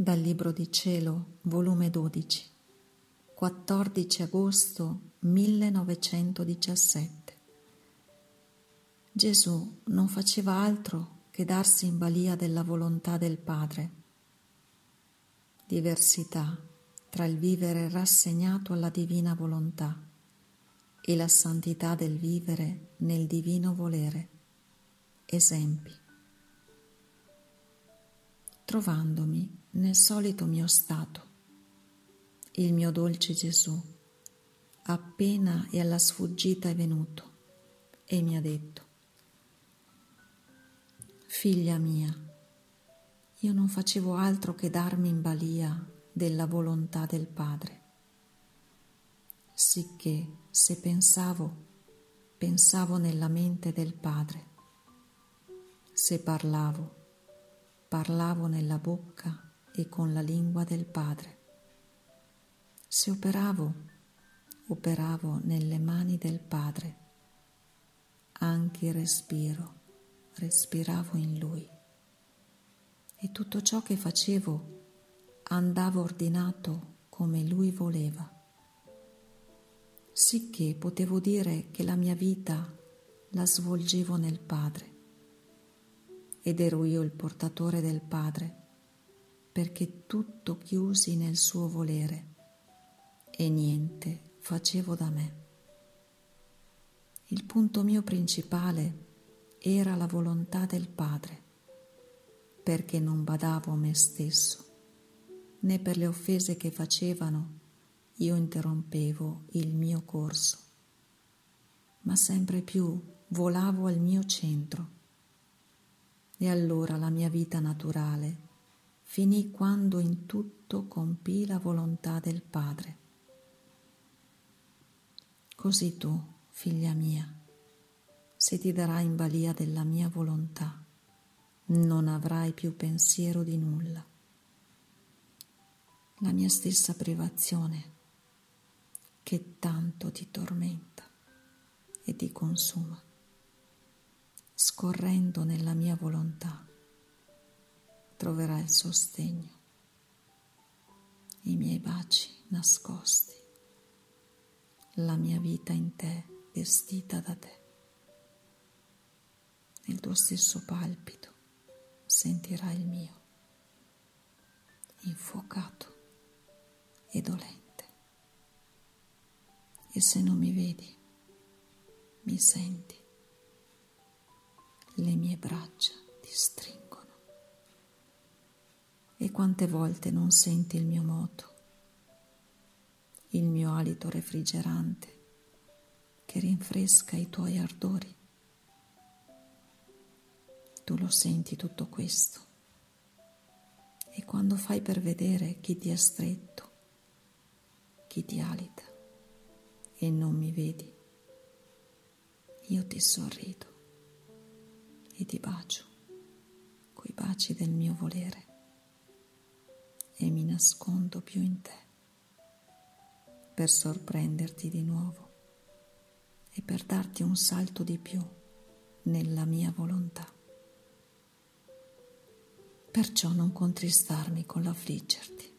Dal Libro di Cielo, volume 12, 14 agosto 1917. Gesù non faceva altro che darsi in balia della volontà del Padre. Diversità tra il vivere rassegnato alla divina volontà e la santità del vivere nel divino volere. Esempi. Trovandomi nel solito mio stato. Il mio dolce Gesù appena e alla sfuggita è venuto e mi ha detto, Figlia mia, io non facevo altro che darmi in balia della volontà del Padre, sicché se pensavo, pensavo nella mente del Padre, se parlavo, parlavo nella bocca e con la lingua del Padre. Se operavo, operavo nelle mani del Padre. Anche il respiro, respiravo in Lui. E tutto ciò che facevo andava ordinato come Lui voleva. Sicché potevo dire che la mia vita la svolgevo nel Padre ed ero io il portatore del Padre perché tutto chiusi nel suo volere e niente facevo da me. Il punto mio principale era la volontà del Padre, perché non badavo a me stesso, né per le offese che facevano io interrompevo il mio corso, ma sempre più volavo al mio centro. E allora la mia vita naturale finì quando in tutto compì la volontà del Padre. Così tu, figlia mia, se ti darai in balia della mia volontà, non avrai più pensiero di nulla. La mia stessa privazione che tanto ti tormenta e ti consuma, scorrendo nella mia volontà troverai il sostegno, i miei baci nascosti, la mia vita in te vestita da te. Nel tuo stesso palpito sentirai il mio, infuocato e dolente. E se non mi vedi, mi senti, le mie braccia ti stringono e quante volte non senti il mio moto, il mio alito refrigerante che rinfresca i tuoi ardori. Tu lo senti tutto questo e quando fai per vedere chi ti ha stretto, chi ti alita e non mi vedi, io ti sorrido e ti bacio coi baci del mio volere e mi nascondo più in te per sorprenderti di nuovo e per darti un salto di più nella mia volontà. Perciò non contristarmi con l'affliggerti,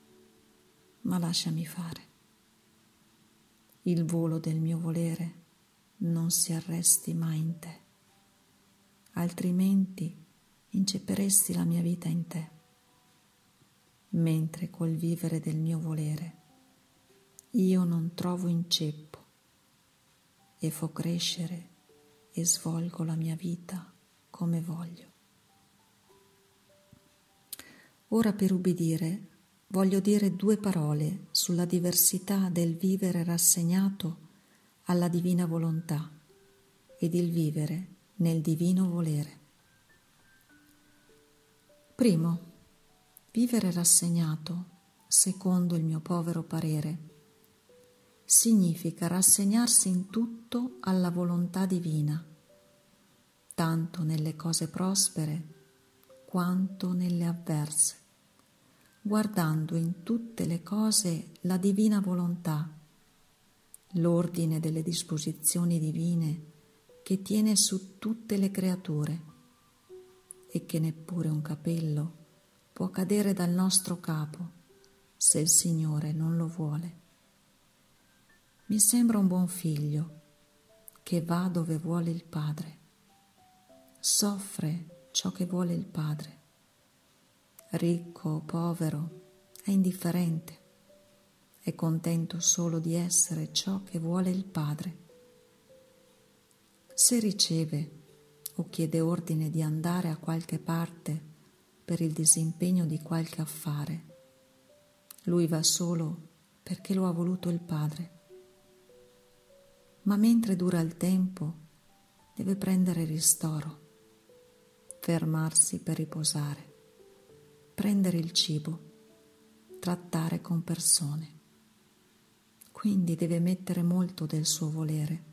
ma lasciami fare. Il volo del mio volere non si arresti mai in te, altrimenti incepperesti la mia vita in te mentre col vivere del mio volere io non trovo inceppo e fo crescere e svolgo la mia vita come voglio. Ora per ubbidire voglio dire due parole sulla diversità del vivere rassegnato alla divina volontà ed il vivere nel divino volere. Primo, Vivere rassegnato, secondo il mio povero parere, significa rassegnarsi in tutto alla volontà divina, tanto nelle cose prospere quanto nelle avverse, guardando in tutte le cose la divina volontà, l'ordine delle disposizioni divine che tiene su tutte le creature e che neppure un capello può cadere dal nostro capo se il Signore non lo vuole. Mi sembra un buon figlio che va dove vuole il Padre, soffre ciò che vuole il Padre, ricco o povero, è indifferente, è contento solo di essere ciò che vuole il Padre. Se riceve o chiede ordine di andare a qualche parte per il disimpegno di qualche affare, lui va solo perché lo ha voluto il Padre. Ma mentre dura il tempo, deve prendere ristoro, fermarsi per riposare, prendere il cibo, trattare con persone. Quindi deve mettere molto del suo volere,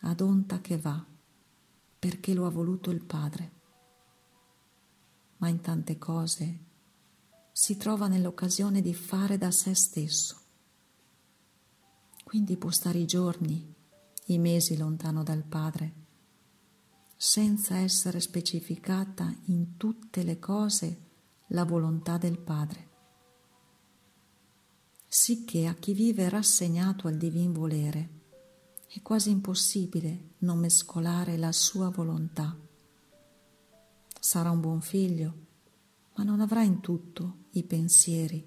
ad onta che va perché lo ha voluto il Padre. Ma in tante cose si trova nell'occasione di fare da sé stesso. Quindi può stare i giorni, i mesi lontano dal Padre, senza essere specificata in tutte le cose la volontà del Padre. Sicché a chi vive rassegnato al divin volere, è quasi impossibile non mescolare la sua volontà. Sarà un buon figlio, ma non avrà in tutto i pensieri,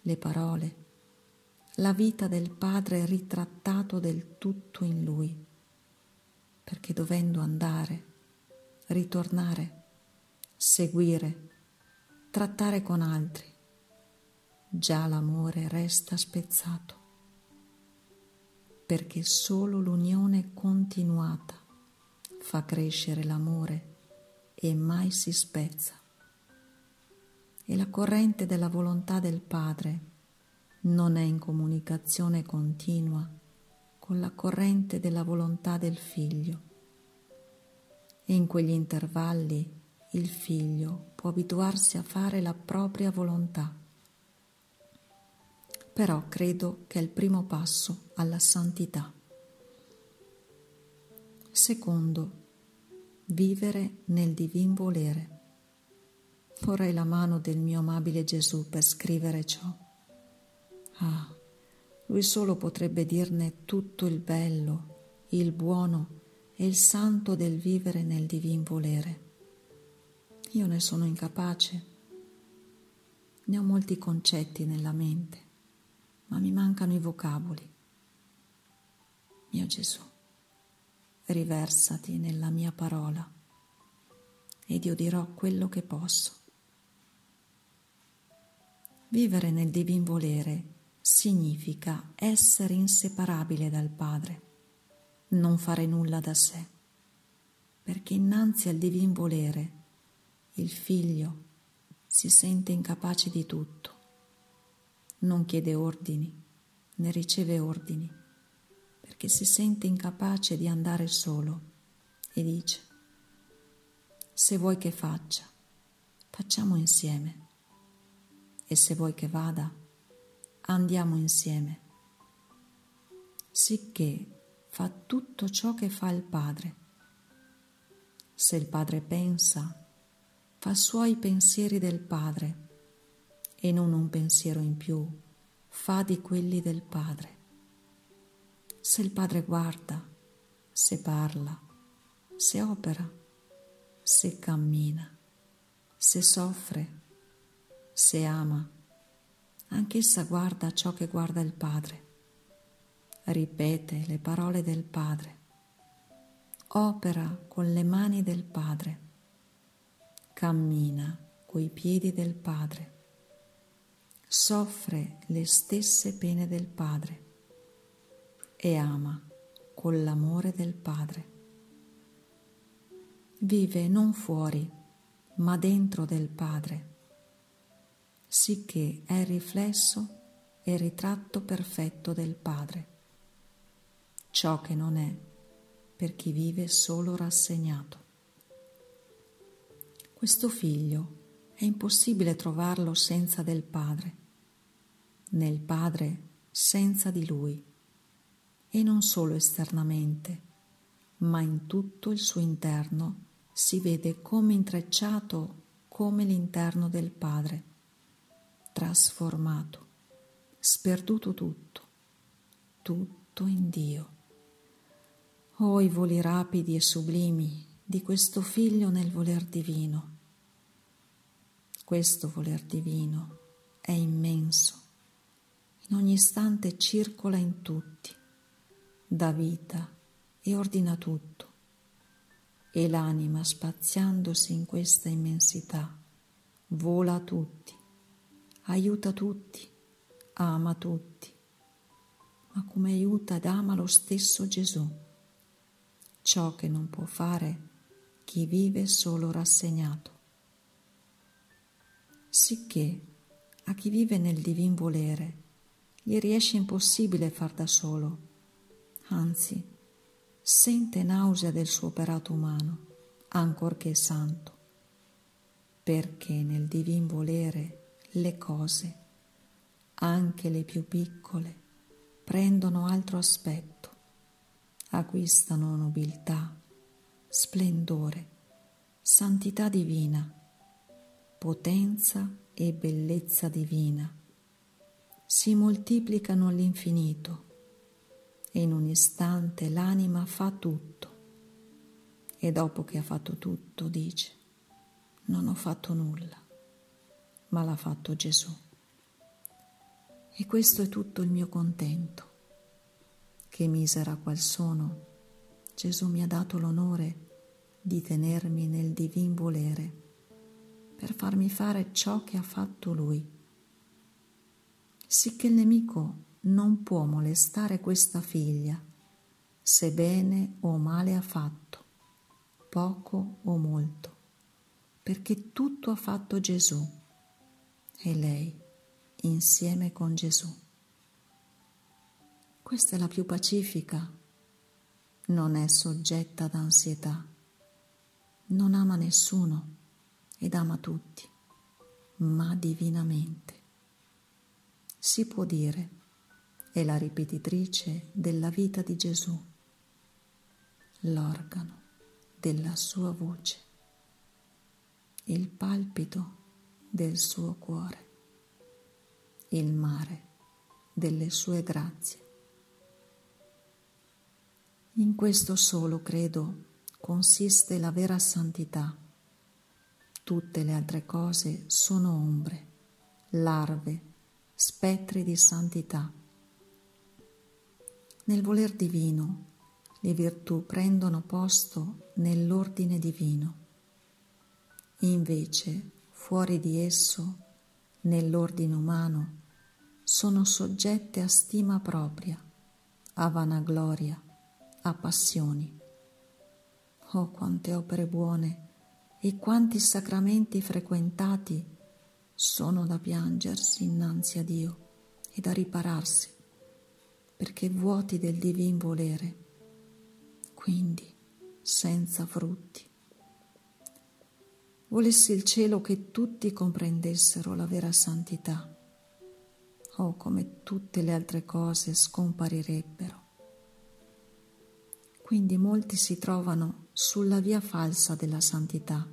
le parole, la vita del Padre ritrattato del tutto in lui, perché dovendo andare, ritornare, seguire, trattare con altri, già l'amore resta spezzato perché solo l'unione continuata fa crescere l'amore e mai si spezza. E la corrente della volontà del Padre non è in comunicazione continua con la corrente della volontà del Figlio. E in quegli intervalli il Figlio può abituarsi a fare la propria volontà però credo che è il primo passo alla santità. Secondo, vivere nel divin volere. Vorrei la mano del mio amabile Gesù per scrivere ciò. Ah, lui solo potrebbe dirne tutto il bello, il buono e il santo del vivere nel divin volere. Io ne sono incapace. Ne ho molti concetti nella mente ma mi mancano i vocaboli. Mio Gesù, riversati nella mia parola ed io dirò quello che posso. Vivere nel divin volere significa essere inseparabile dal Padre, non fare nulla da sé, perché innanzi al divin volere il figlio si sente incapace di tutto non chiede ordini né riceve ordini perché si sente incapace di andare solo e dice, se vuoi che faccia, facciamo insieme e se vuoi che vada, andiamo insieme, sicché fa tutto ciò che fa il Padre. Se il Padre pensa, fa suoi pensieri del Padre e non un pensiero in più, fa di quelli del Padre. Se il Padre guarda, se parla, se opera, se cammina, se soffre, se ama, anch'essa guarda ciò che guarda il Padre, ripete le parole del Padre, opera con le mani del Padre, cammina coi piedi del Padre. Soffre le stesse pene del Padre e ama con l'amore del Padre. Vive non fuori, ma dentro del Padre, sicché è riflesso e ritratto perfetto del Padre, ciò che non è per chi vive solo rassegnato. Questo figlio è impossibile trovarlo senza del Padre nel Padre senza di Lui, e non solo esternamente, ma in tutto il suo interno si vede come intrecciato come l'interno del Padre, trasformato, sperduto tutto, tutto in Dio. Oh, i voli rapidi e sublimi di questo figlio nel voler divino. Questo voler divino è immenso, in ogni istante circola in tutti, dà vita e ordina tutto e l'anima spaziandosi in questa immensità vola a tutti, aiuta tutti, ama tutti, ma come aiuta ed ama lo stesso Gesù, ciò che non può fare chi vive solo rassegnato. Sicché a chi vive nel divin volere gli riesce impossibile far da solo, anzi sente nausea del suo operato umano, ancorché santo, perché nel divin volere le cose, anche le più piccole, prendono altro aspetto, acquistano nobiltà, splendore, santità divina, potenza e bellezza divina, si moltiplicano all'infinito e in un istante l'anima fa tutto. E dopo che ha fatto tutto dice, non ho fatto nulla, ma l'ha fatto Gesù. E questo è tutto il mio contento, che misera qual sono, Gesù mi ha dato l'onore di tenermi nel divin volere per farmi fare ciò che ha fatto Lui, sicché il nemico non può molestare questa figlia, se bene o male ha fatto, poco o molto, perché tutto ha fatto Gesù e lei insieme con Gesù. Questa è la più pacifica, non è soggetta ad ansietà, non ama nessuno ed ama tutti, ma divinamente. Si può dire è la ripetitrice della vita di Gesù, l'organo della sua voce, il palpito del suo cuore, il mare delle sue grazie. In questo solo, credo, consiste la vera santità. Tutte le altre cose sono ombre, larve, spettri di santità nel voler divino le virtù prendono posto nell'ordine divino. Invece, fuori di esso, nell'ordine umano, sono soggette a stima propria, a vanagloria, a passioni. Oh, quante opere buone e quanti sacramenti frequentati sono da piangersi innanzi a Dio e da ripararsi perché vuoti del divin volere, quindi senza frutti. Volessi il cielo che tutti comprendessero la vera santità, o oh, come tutte le altre cose scomparirebbero. Quindi molti si trovano sulla via falsa della santità.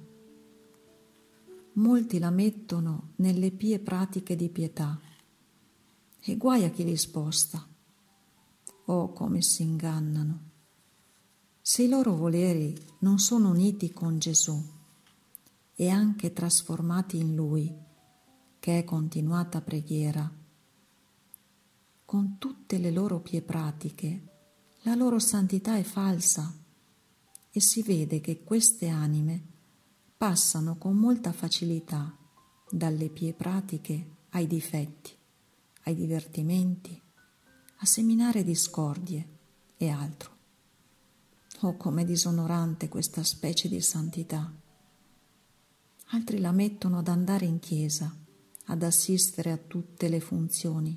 Molti la mettono nelle pie pratiche di pietà e guai a chi li sposta. Oh, come si ingannano! Se i loro voleri non sono uniti con Gesù e anche trasformati in Lui, che è continuata preghiera, con tutte le loro pie pratiche, la loro santità è falsa e si vede che queste anime passano con molta facilità dalle pie pratiche ai difetti, ai divertimenti, a seminare discordie e altro. Oh, com'è disonorante questa specie di santità. Altri la mettono ad andare in chiesa, ad assistere a tutte le funzioni,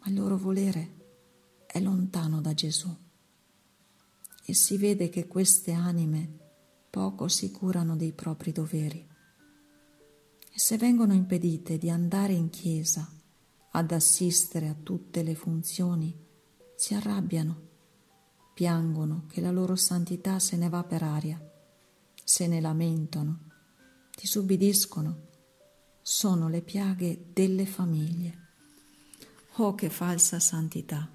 ma il loro volere è lontano da Gesù. E si vede che queste anime poco si curano dei propri doveri. E se vengono impedite di andare in chiesa, ad assistere a tutte le funzioni, si arrabbiano, piangono che la loro santità se ne va per aria, se ne lamentano, disubbidiscono, sono le piaghe delle famiglie. Oh, che falsa santità!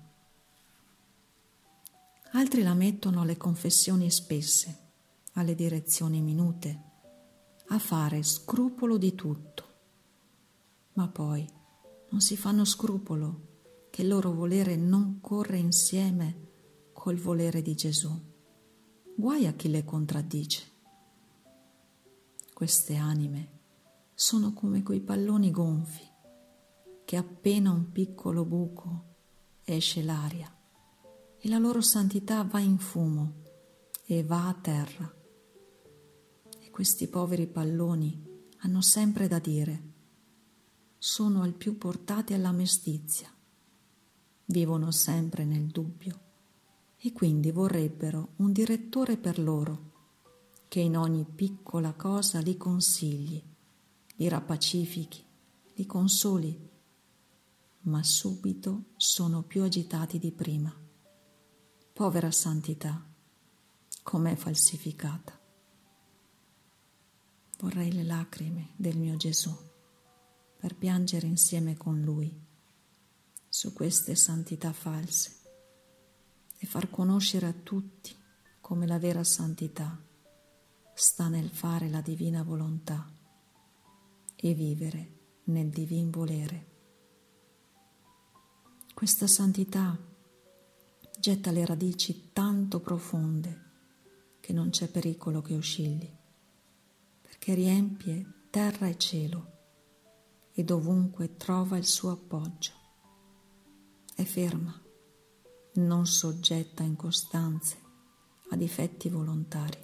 Altri la mettono alle confessioni spesse, alle direzioni minute, a fare scrupolo di tutto. Ma poi non si fanno scrupolo che il loro volere non corre insieme col volere di Gesù. Guai a chi le contraddice. Queste anime sono come quei palloni gonfi che appena un piccolo buco esce l'aria e la loro santità va in fumo e va a terra. E questi poveri palloni hanno sempre da dire, sono al più portati alla mestizia, vivono sempre nel dubbio e quindi vorrebbero un direttore per loro che in ogni piccola cosa li consigli, li rapacifichi, li consoli ma subito sono più agitati di prima. Povera santità, com'è falsificata. Vorrei le lacrime del mio Gesù per piangere insieme con Lui su queste santità false e far conoscere a tutti come la vera santità sta nel fare la divina volontà e vivere nel divin volere. Questa santità getta le radici tanto profonde che non c'è pericolo che oscilli, perché riempie terra e cielo e dovunque trova il suo appoggio. È ferma, non soggetta a incostanze, a difetti volontari.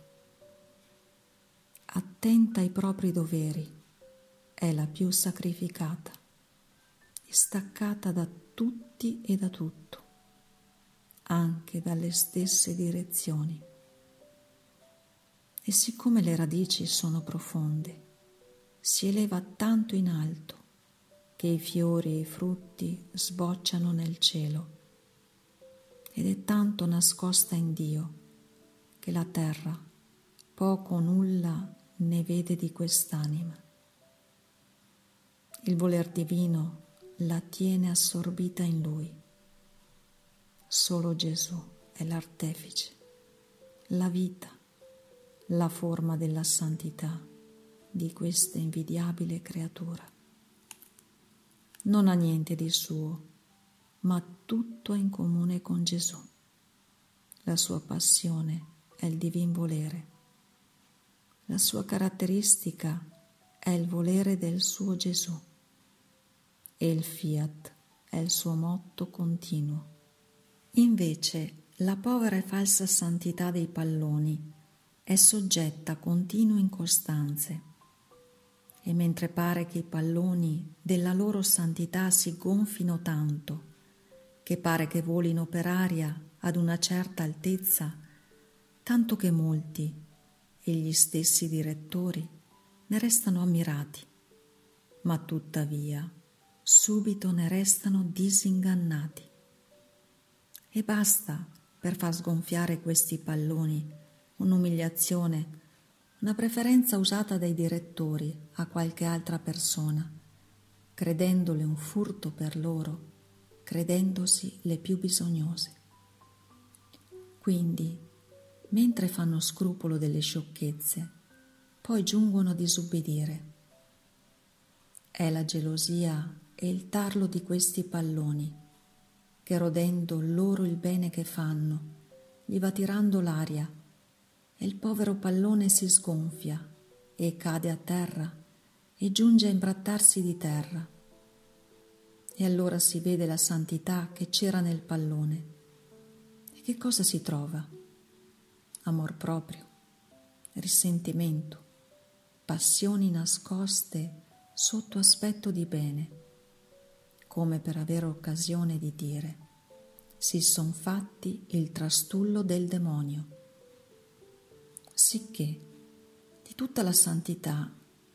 Attenta ai propri doveri, è la più sacrificata e staccata da tutti e da tutto, anche dalle stesse direzioni. E siccome le radici sono profonde, si eleva tanto in alto che i fiori e i frutti sbocciano nel cielo ed è tanto nascosta in Dio che la terra poco o nulla ne vede di quest'anima. Il voler divino la tiene assorbita in lui. Solo Gesù è l'artefice, la vita, la forma della santità di questa invidiabile creatura. Non ha niente di suo, ma tutto è in comune con Gesù. La sua passione è il divin volere. La sua caratteristica è il volere del suo Gesù e il fiat è il suo motto continuo. Invece la povera e falsa santità dei palloni è soggetta a continue incostanze e mentre pare che i palloni della loro santità si gonfino tanto, che pare che volino per aria ad una certa altezza, tanto che molti e gli stessi direttori ne restano ammirati, ma tuttavia subito ne restano disingannati. E basta per far sgonfiare questi palloni un'umiliazione, una preferenza usata dai direttori a qualche altra persona, credendole un furto per loro, credendosi le più bisognose. Quindi, mentre fanno scrupolo delle sciocchezze, poi giungono a disubbidire. È la gelosia e il tarlo di questi palloni, che rodendo loro il bene che fanno, gli va tirando l'aria e il povero pallone si sgonfia e cade a terra e giunge a imbrattarsi di terra. E allora si vede la santità che c'era nel pallone. E che cosa si trova? Amor proprio, risentimento, passioni nascoste sotto aspetto di bene come per avere occasione di dire, si son fatti il trastullo del demonio. Sicché di tutta la santità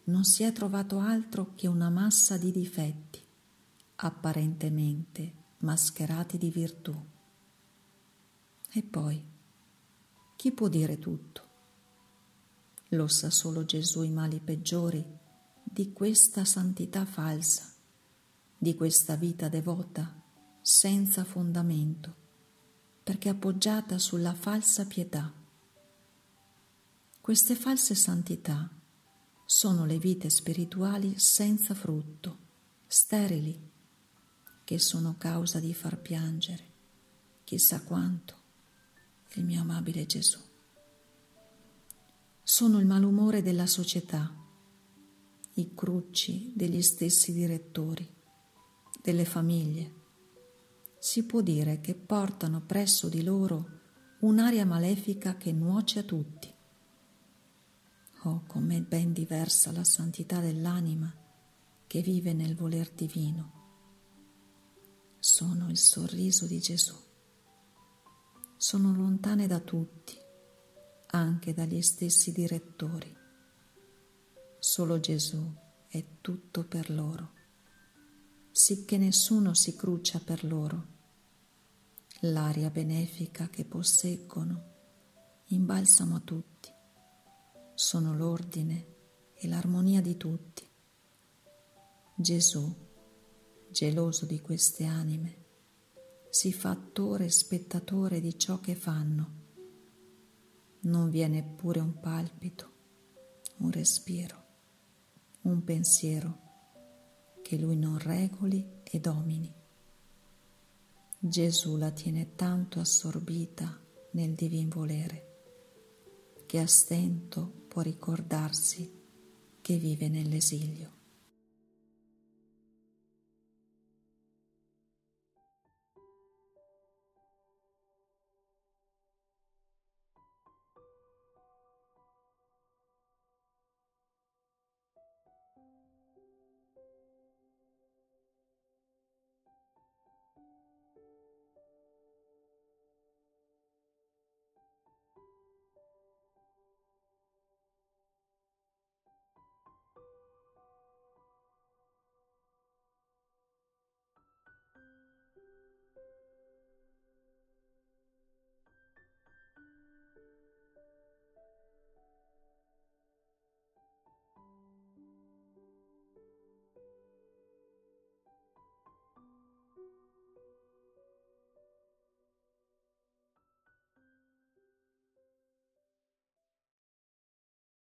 non si è trovato altro che una massa di difetti, apparentemente mascherati di virtù. E poi, chi può dire tutto? Lo sa solo Gesù i mali peggiori di questa santità falsa, di questa vita devota senza fondamento, perché appoggiata sulla falsa pietà. Queste false santità sono le vite spirituali senza frutto, sterili, che sono causa di far piangere, chissà quanto, il mio amabile Gesù. Sono il malumore della società, i crucci degli stessi direttori, delle famiglie. Si può dire che portano presso di loro un'aria malefica che nuoce a tutti. Oh, com'è ben diversa la santità dell'anima che vive nel voler divino sono il sorriso di Gesù. Sono lontane da tutti, anche dagli stessi direttori. Solo Gesù è tutto per loro, sicché nessuno si cruccia per loro. L'aria benefica che posseggono imbalsamo a tutti, sono l'ordine e l'armonia di tutti. Gesù geloso di queste anime, si fa attore e spettatore di ciò che fanno. Non vi è neppure un palpito, un respiro, un pensiero che lui non regoli e domini. Gesù la tiene tanto assorbita nel divin volere che a stento può ricordarsi che vive nell'esilio.